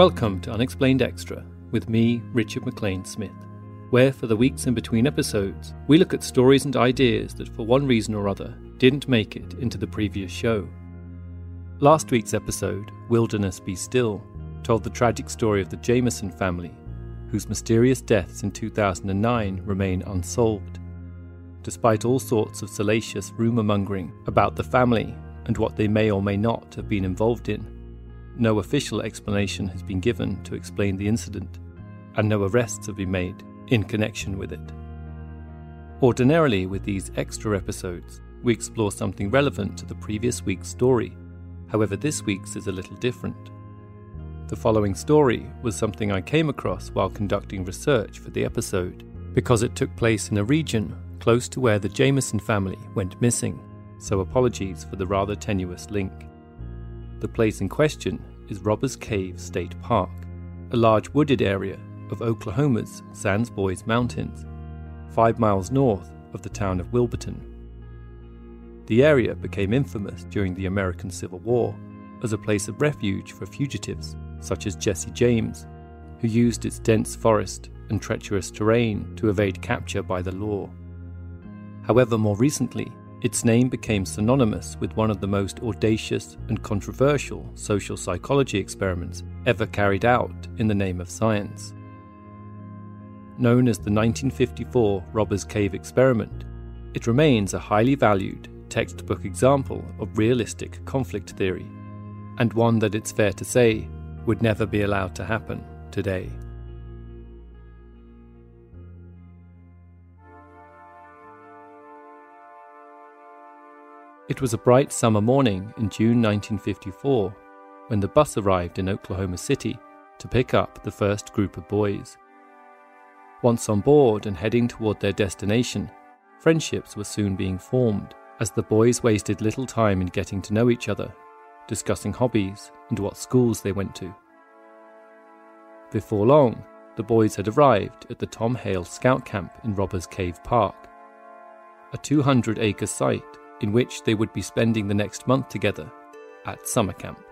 Welcome to Unexplained Extra with me, Richard McLean Smith, where for the weeks in between episodes, we look at stories and ideas that for one reason or other didn't make it into the previous show. Last week's episode, Wilderness Be Still, told the tragic story of the Jamison family, whose mysterious deaths in 2009 remain unsolved. Despite all sorts of salacious rumour mongering about the family and what they may or may not have been involved in, no official explanation has been given to explain the incident, and no arrests have been made in connection with it. Ordinarily, with these extra episodes, we explore something relevant to the previous week's story. However, this week's is a little different. The following story was something I came across while conducting research for the episode, because it took place in a region close to where the Jamison family went missing, so apologies for the rather tenuous link. The place in question is Robbers Cave State Park, a large wooded area of Oklahoma's Sans Bois Mountains, five miles north of the town of Wilburton. The area became infamous during the American Civil War as a place of refuge for fugitives such as Jesse James, who used its dense forest and treacherous terrain to evade capture by the law. However, more recently, its name became synonymous with one of the most audacious and controversial social psychology experiments ever carried out in the name of science. Known as the 1954 Robbers Cave experiment, it remains a highly valued textbook example of realistic conflict theory, and one that it's fair to say would never be allowed to happen today. It was a bright summer morning in June 1954 when the bus arrived in Oklahoma City to pick up the first group of boys. Once on board and heading toward their destination, friendships were soon being formed as the boys wasted little time in getting to know each other, discussing hobbies and what schools they went to. Before long, the boys had arrived at the Tom Hale Scout Camp in Robbers Cave Park, a 200 acre site in which they would be spending the next month together at summer camp.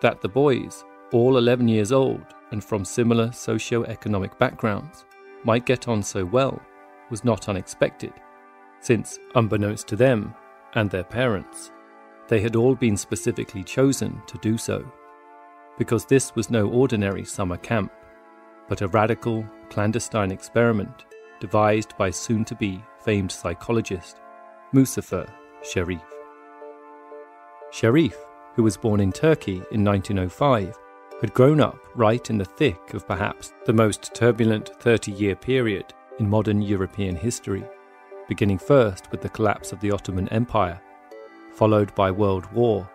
That the boys, all 11 years old and from similar socio-economic backgrounds, might get on so well was not unexpected, since, unbeknownst to them and their parents, they had all been specifically chosen to do so, because this was no ordinary summer camp, but a radical, clandestine experiment devised by soon to be famed psychologist Muzafer Sherif. Sherif, who was born in Turkey in 1905, had grown up right in the thick of perhaps the most turbulent 30 year period in modern European history, beginning first with the collapse of the Ottoman Empire, followed by World War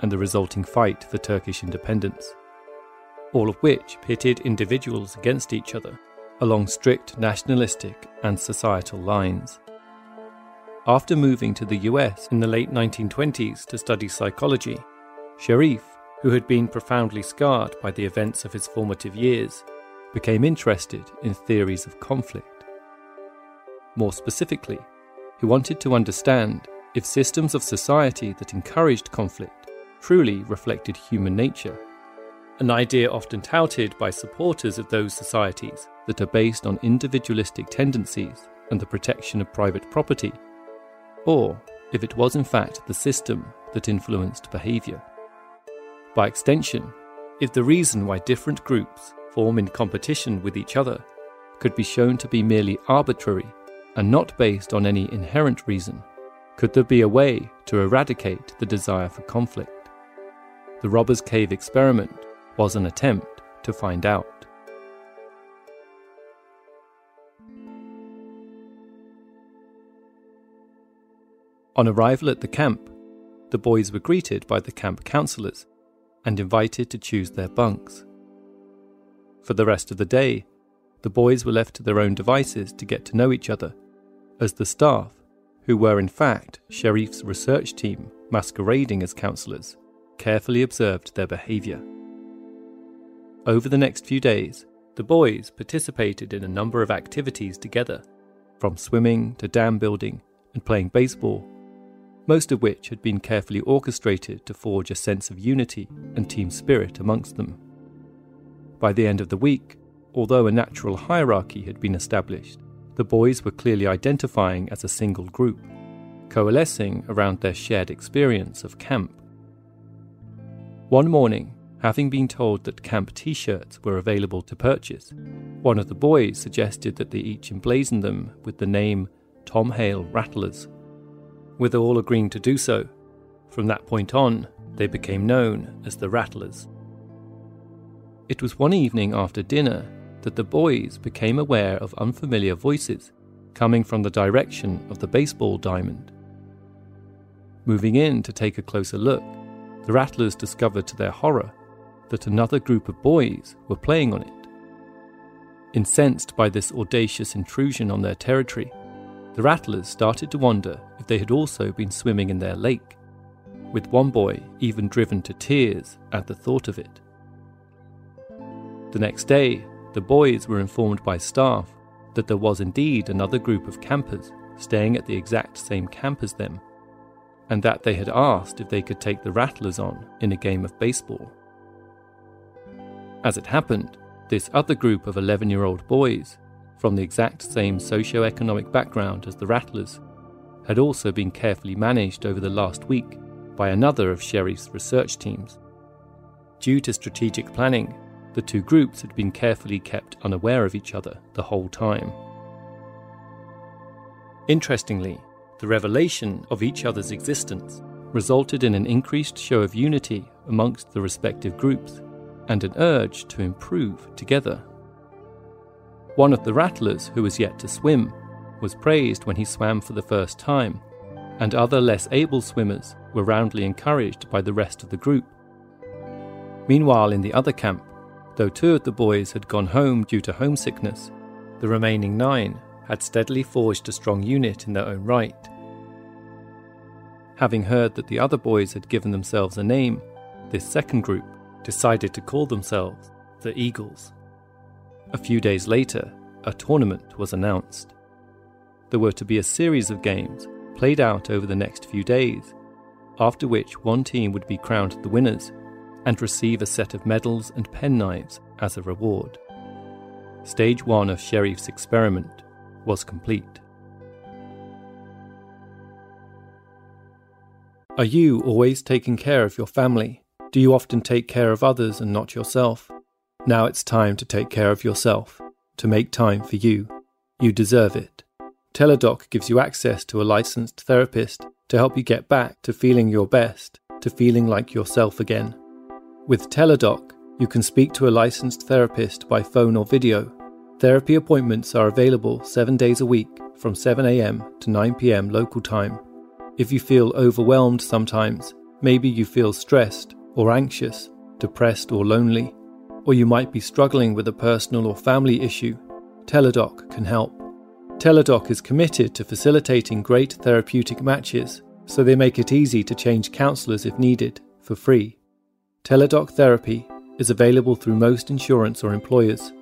and the resulting fight for Turkish independence, all of which pitted individuals against each other along strict nationalistic and societal lines. After moving to the US in the late 1920s to study psychology, Sherif, who had been profoundly scarred by the events of his formative years, became interested in theories of conflict. More specifically, he wanted to understand if systems of society that encouraged conflict truly reflected human nature, an idea often touted by supporters of those societies that are based on individualistic tendencies and the protection of private property or if it was in fact the system that influenced behaviour. By extension, if the reason why different groups form in competition with each other could be shown to be merely arbitrary and not based on any inherent reason, could there be a way to eradicate the desire for conflict? The Robbers Cave experiment was an attempt to find out. On arrival at the camp, the boys were greeted by the camp counselors and invited to choose their bunks. For the rest of the day, the boys were left to their own devices to get to know each other, as the staff, who were in fact Sherif's research team masquerading as counselors, carefully observed their behaviour. Over the next few days, the boys participated in a number of activities together, from swimming to dam building and playing baseball most of which had been carefully orchestrated to forge a sense of unity and team spirit amongst them. By the end of the week, although a natural hierarchy had been established, the boys were clearly identifying as a single group, coalescing around their shared experience of camp. One morning, having been told that camp t shirts were available to purchase, one of the boys suggested that they each emblazon them with the name Tom Hale Rattlers with all agreeing to do so. From that point on, they became known as the Rattlers. It was one evening after dinner that the boys became aware of unfamiliar voices coming from the direction of the baseball diamond. Moving in to take a closer look, the Rattlers discovered to their horror that another group of boys were playing on it. Incensed by this audacious intrusion on their territory, the Rattlers started to wonder if they had also been swimming in their lake, with one boy even driven to tears at the thought of it. The next day, the boys were informed by staff that there was indeed another group of campers staying at the exact same camp as them, and that they had asked if they could take the Rattlers on in a game of baseball. As it happened, this other group of 11 year old boys from the exact same socio-economic background as the Rattlers, had also been carefully managed over the last week by another of Sherif's research teams. Due to strategic planning, the two groups had been carefully kept unaware of each other the whole time. Interestingly, the revelation of each other's existence resulted in an increased show of unity amongst the respective groups and an urge to improve together. One of the rattlers, who was yet to swim, was praised when he swam for the first time, and other less able swimmers were roundly encouraged by the rest of the group. Meanwhile, in the other camp, though two of the boys had gone home due to homesickness, the remaining nine had steadily forged a strong unit in their own right. Having heard that the other boys had given themselves a name, this second group decided to call themselves the Eagles. A few days later, a tournament was announced. There were to be a series of games played out over the next few days, after which one team would be crowned the winners and receive a set of medals and penknives as a reward. Stage one of Sherif's experiment was complete. Are you always taking care of your family? Do you often take care of others and not yourself? Now it's time to take care of yourself, to make time for you. You deserve it. Teladoc gives you access to a licensed therapist to help you get back to feeling your best, to feeling like yourself again. With Teladoc, you can speak to a licensed therapist by phone or video. Therapy appointments are available seven days a week from 7am to 9pm local time. If you feel overwhelmed sometimes, maybe you feel stressed or anxious, depressed or lonely, or you might be struggling with a personal or family issue, Teladoc can help. Teladoc is committed to facilitating great therapeutic matches, so they make it easy to change counsellors if needed, for free. Teladoc Therapy is available through most insurance or employers.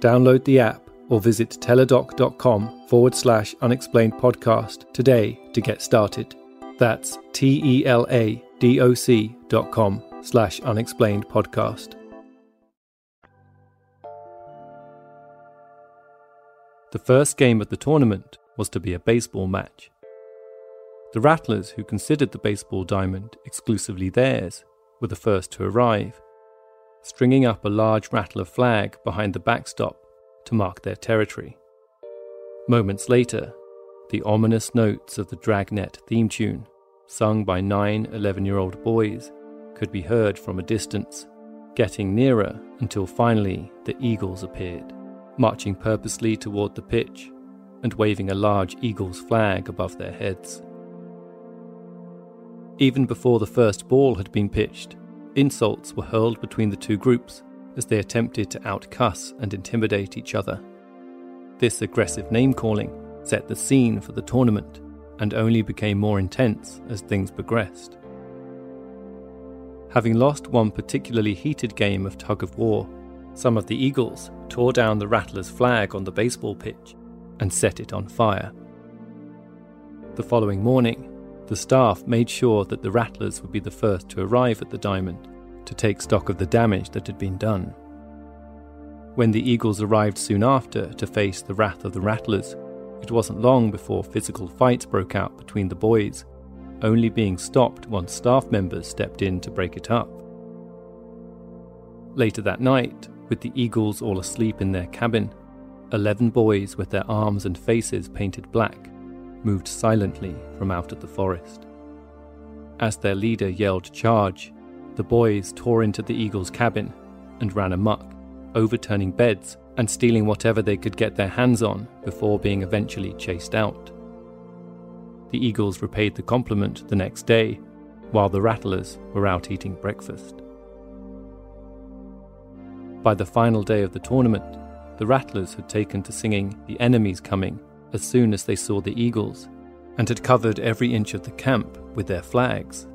Download the app or visit teladoc.com forward slash unexplained podcast today to get started. That's T E L A D O C dot com slash unexplained podcast. The first game of the tournament was to be a baseball match. The Rattlers, who considered the baseball diamond exclusively theirs, were the first to arrive, stringing up a large Rattler flag behind the backstop to mark their territory. Moments later, the ominous notes of the Dragnet theme tune, sung by nine 11 year old boys, could be heard from a distance, getting nearer until finally the Eagles appeared, marching purposely toward the pitch and waving a large Eagles flag above their heads. Even before the first ball had been pitched, insults were hurled between the two groups as they attempted to outcuss and intimidate each other. This aggressive name calling set the scene for the tournament and only became more intense as things progressed. Having lost one particularly heated game of tug of war, some of the Eagles tore down the Rattlers' flag on the baseball pitch and set it on fire. The following morning, the staff made sure that the Rattlers would be the first to arrive at the diamond to take stock of the damage that had been done. When the Eagles arrived soon after to face the wrath of the Rattlers, it wasn't long before physical fights broke out between the boys, only being stopped once staff members stepped in to break it up. Later that night, with the Eagles all asleep in their cabin, eleven boys with their arms and faces painted black moved silently from out of the forest. As their leader yelled charge, the boys tore into the Eagle's cabin and ran amuck, overturning beds and stealing whatever they could get their hands on before being eventually chased out. The Eagles repaid the compliment the next day, while the Rattlers were out eating breakfast. By the final day of the tournament, the Rattlers had taken to singing The Enemy's Coming as soon as they saw the Eagles, and had covered every inch of the camp with their flags.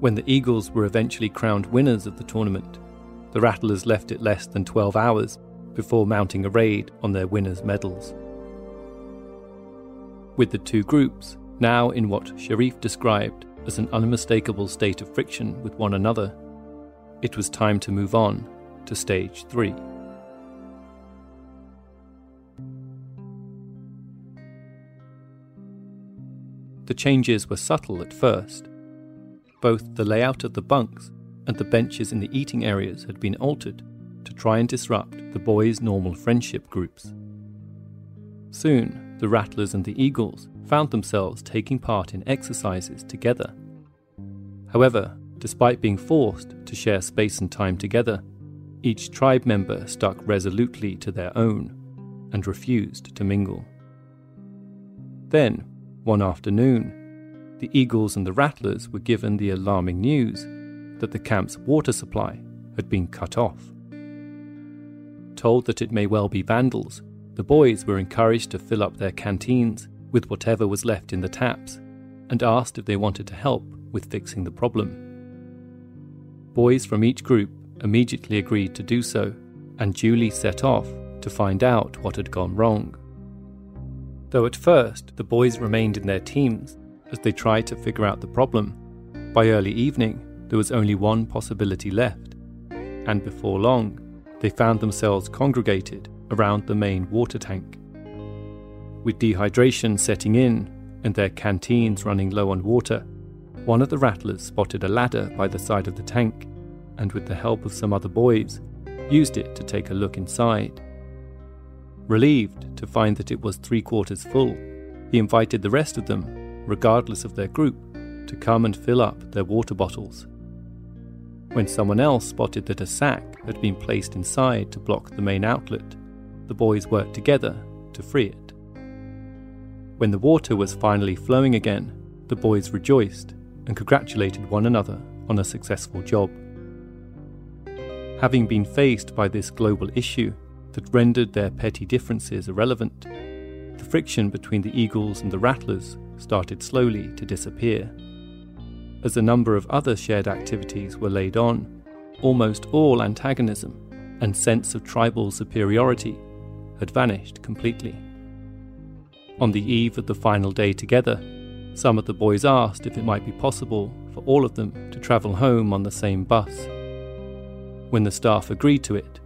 When the Eagles were eventually crowned winners of the tournament, the Rattlers left it less than 12 hours before mounting a raid on their winners' medals. With the two groups now in what Sherif described as an unmistakable state of friction with one another, it was time to move on to stage three. The changes were subtle at first, both the layout of the bunks and the benches in the eating areas had been altered to try and disrupt the boys' normal friendship groups. Soon, the Rattlers and the Eagles found themselves taking part in exercises together. However, despite being forced to share space and time together, each tribe member stuck resolutely to their own and refused to mingle. Then, one afternoon, the Eagles and the Rattlers were given the alarming news that the camp's water supply had been cut off. Told that it may well be vandals, the boys were encouraged to fill up their canteens with whatever was left in the taps and asked if they wanted to help with fixing the problem. Boys from each group immediately agreed to do so and duly set off to find out what had gone wrong. Though at first the boys remained in their teams as they tried to figure out the problem. By early evening, there was only one possibility left, and before long, they found themselves congregated around the main water tank. With dehydration setting in and their canteens running low on water, one of the rattlers spotted a ladder by the side of the tank and, with the help of some other boys, used it to take a look inside. Relieved to find that it was three quarters full, he invited the rest of them regardless of their group, to come and fill up their water bottles. When someone else spotted that a sack had been placed inside to block the main outlet, the boys worked together to free it. When the water was finally flowing again, the boys rejoiced and congratulated one another on a successful job. Having been faced by this global issue, that rendered their petty differences irrelevant, the friction between the Eagles and the Rattlers started slowly to disappear. As a number of other shared activities were laid on, almost all antagonism and sense of tribal superiority had vanished completely. On the eve of the final day together, some of the boys asked if it might be possible for all of them to travel home on the same bus. When the staff agreed to it,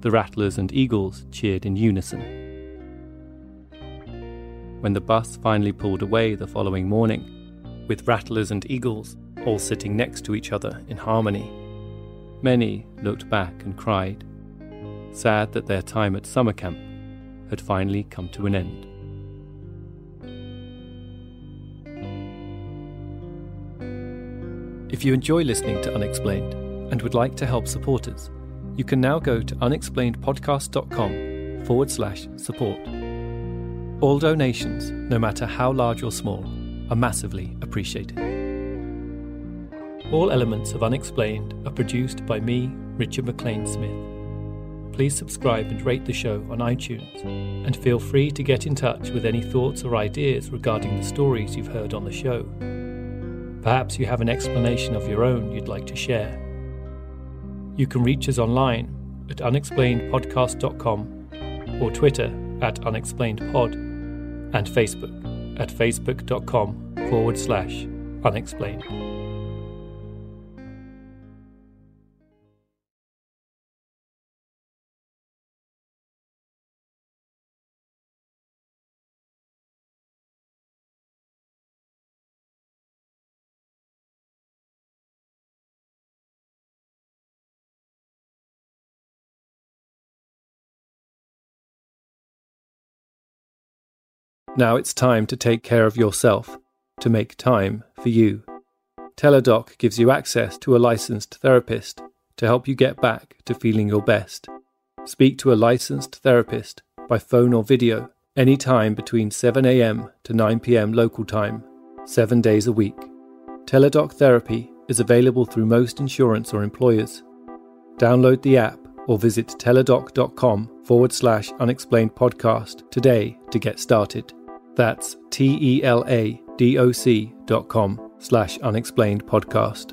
the Rattlers and Eagles cheered in unison. When the bus finally pulled away the following morning, with Rattlers and Eagles all sitting next to each other in harmony, many looked back and cried, sad that their time at summer camp had finally come to an end. If you enjoy listening to Unexplained and would like to help support us, you can now go to unexplainedpodcast.com forward slash support. All donations, no matter how large or small, are massively appreciated. All elements of Unexplained are produced by me, Richard McLean Smith. Please subscribe and rate the show on iTunes, and feel free to get in touch with any thoughts or ideas regarding the stories you've heard on the show. Perhaps you have an explanation of your own you'd like to share. You can reach us online at unexplainedpodcast.com or Twitter at unexplainedpod and Facebook at facebook.com forward slash unexplained. Now it's time to take care of yourself, to make time for you. Teladoc gives you access to a licensed therapist to help you get back to feeling your best. Speak to a licensed therapist by phone or video anytime between 7am to 9pm local time, seven days a week. Teladoc Therapy is available through most insurance or employers. Download the app or visit teladoc.com forward slash unexplained podcast today to get started. That's T E L A D O C dot com slash unexplained podcast.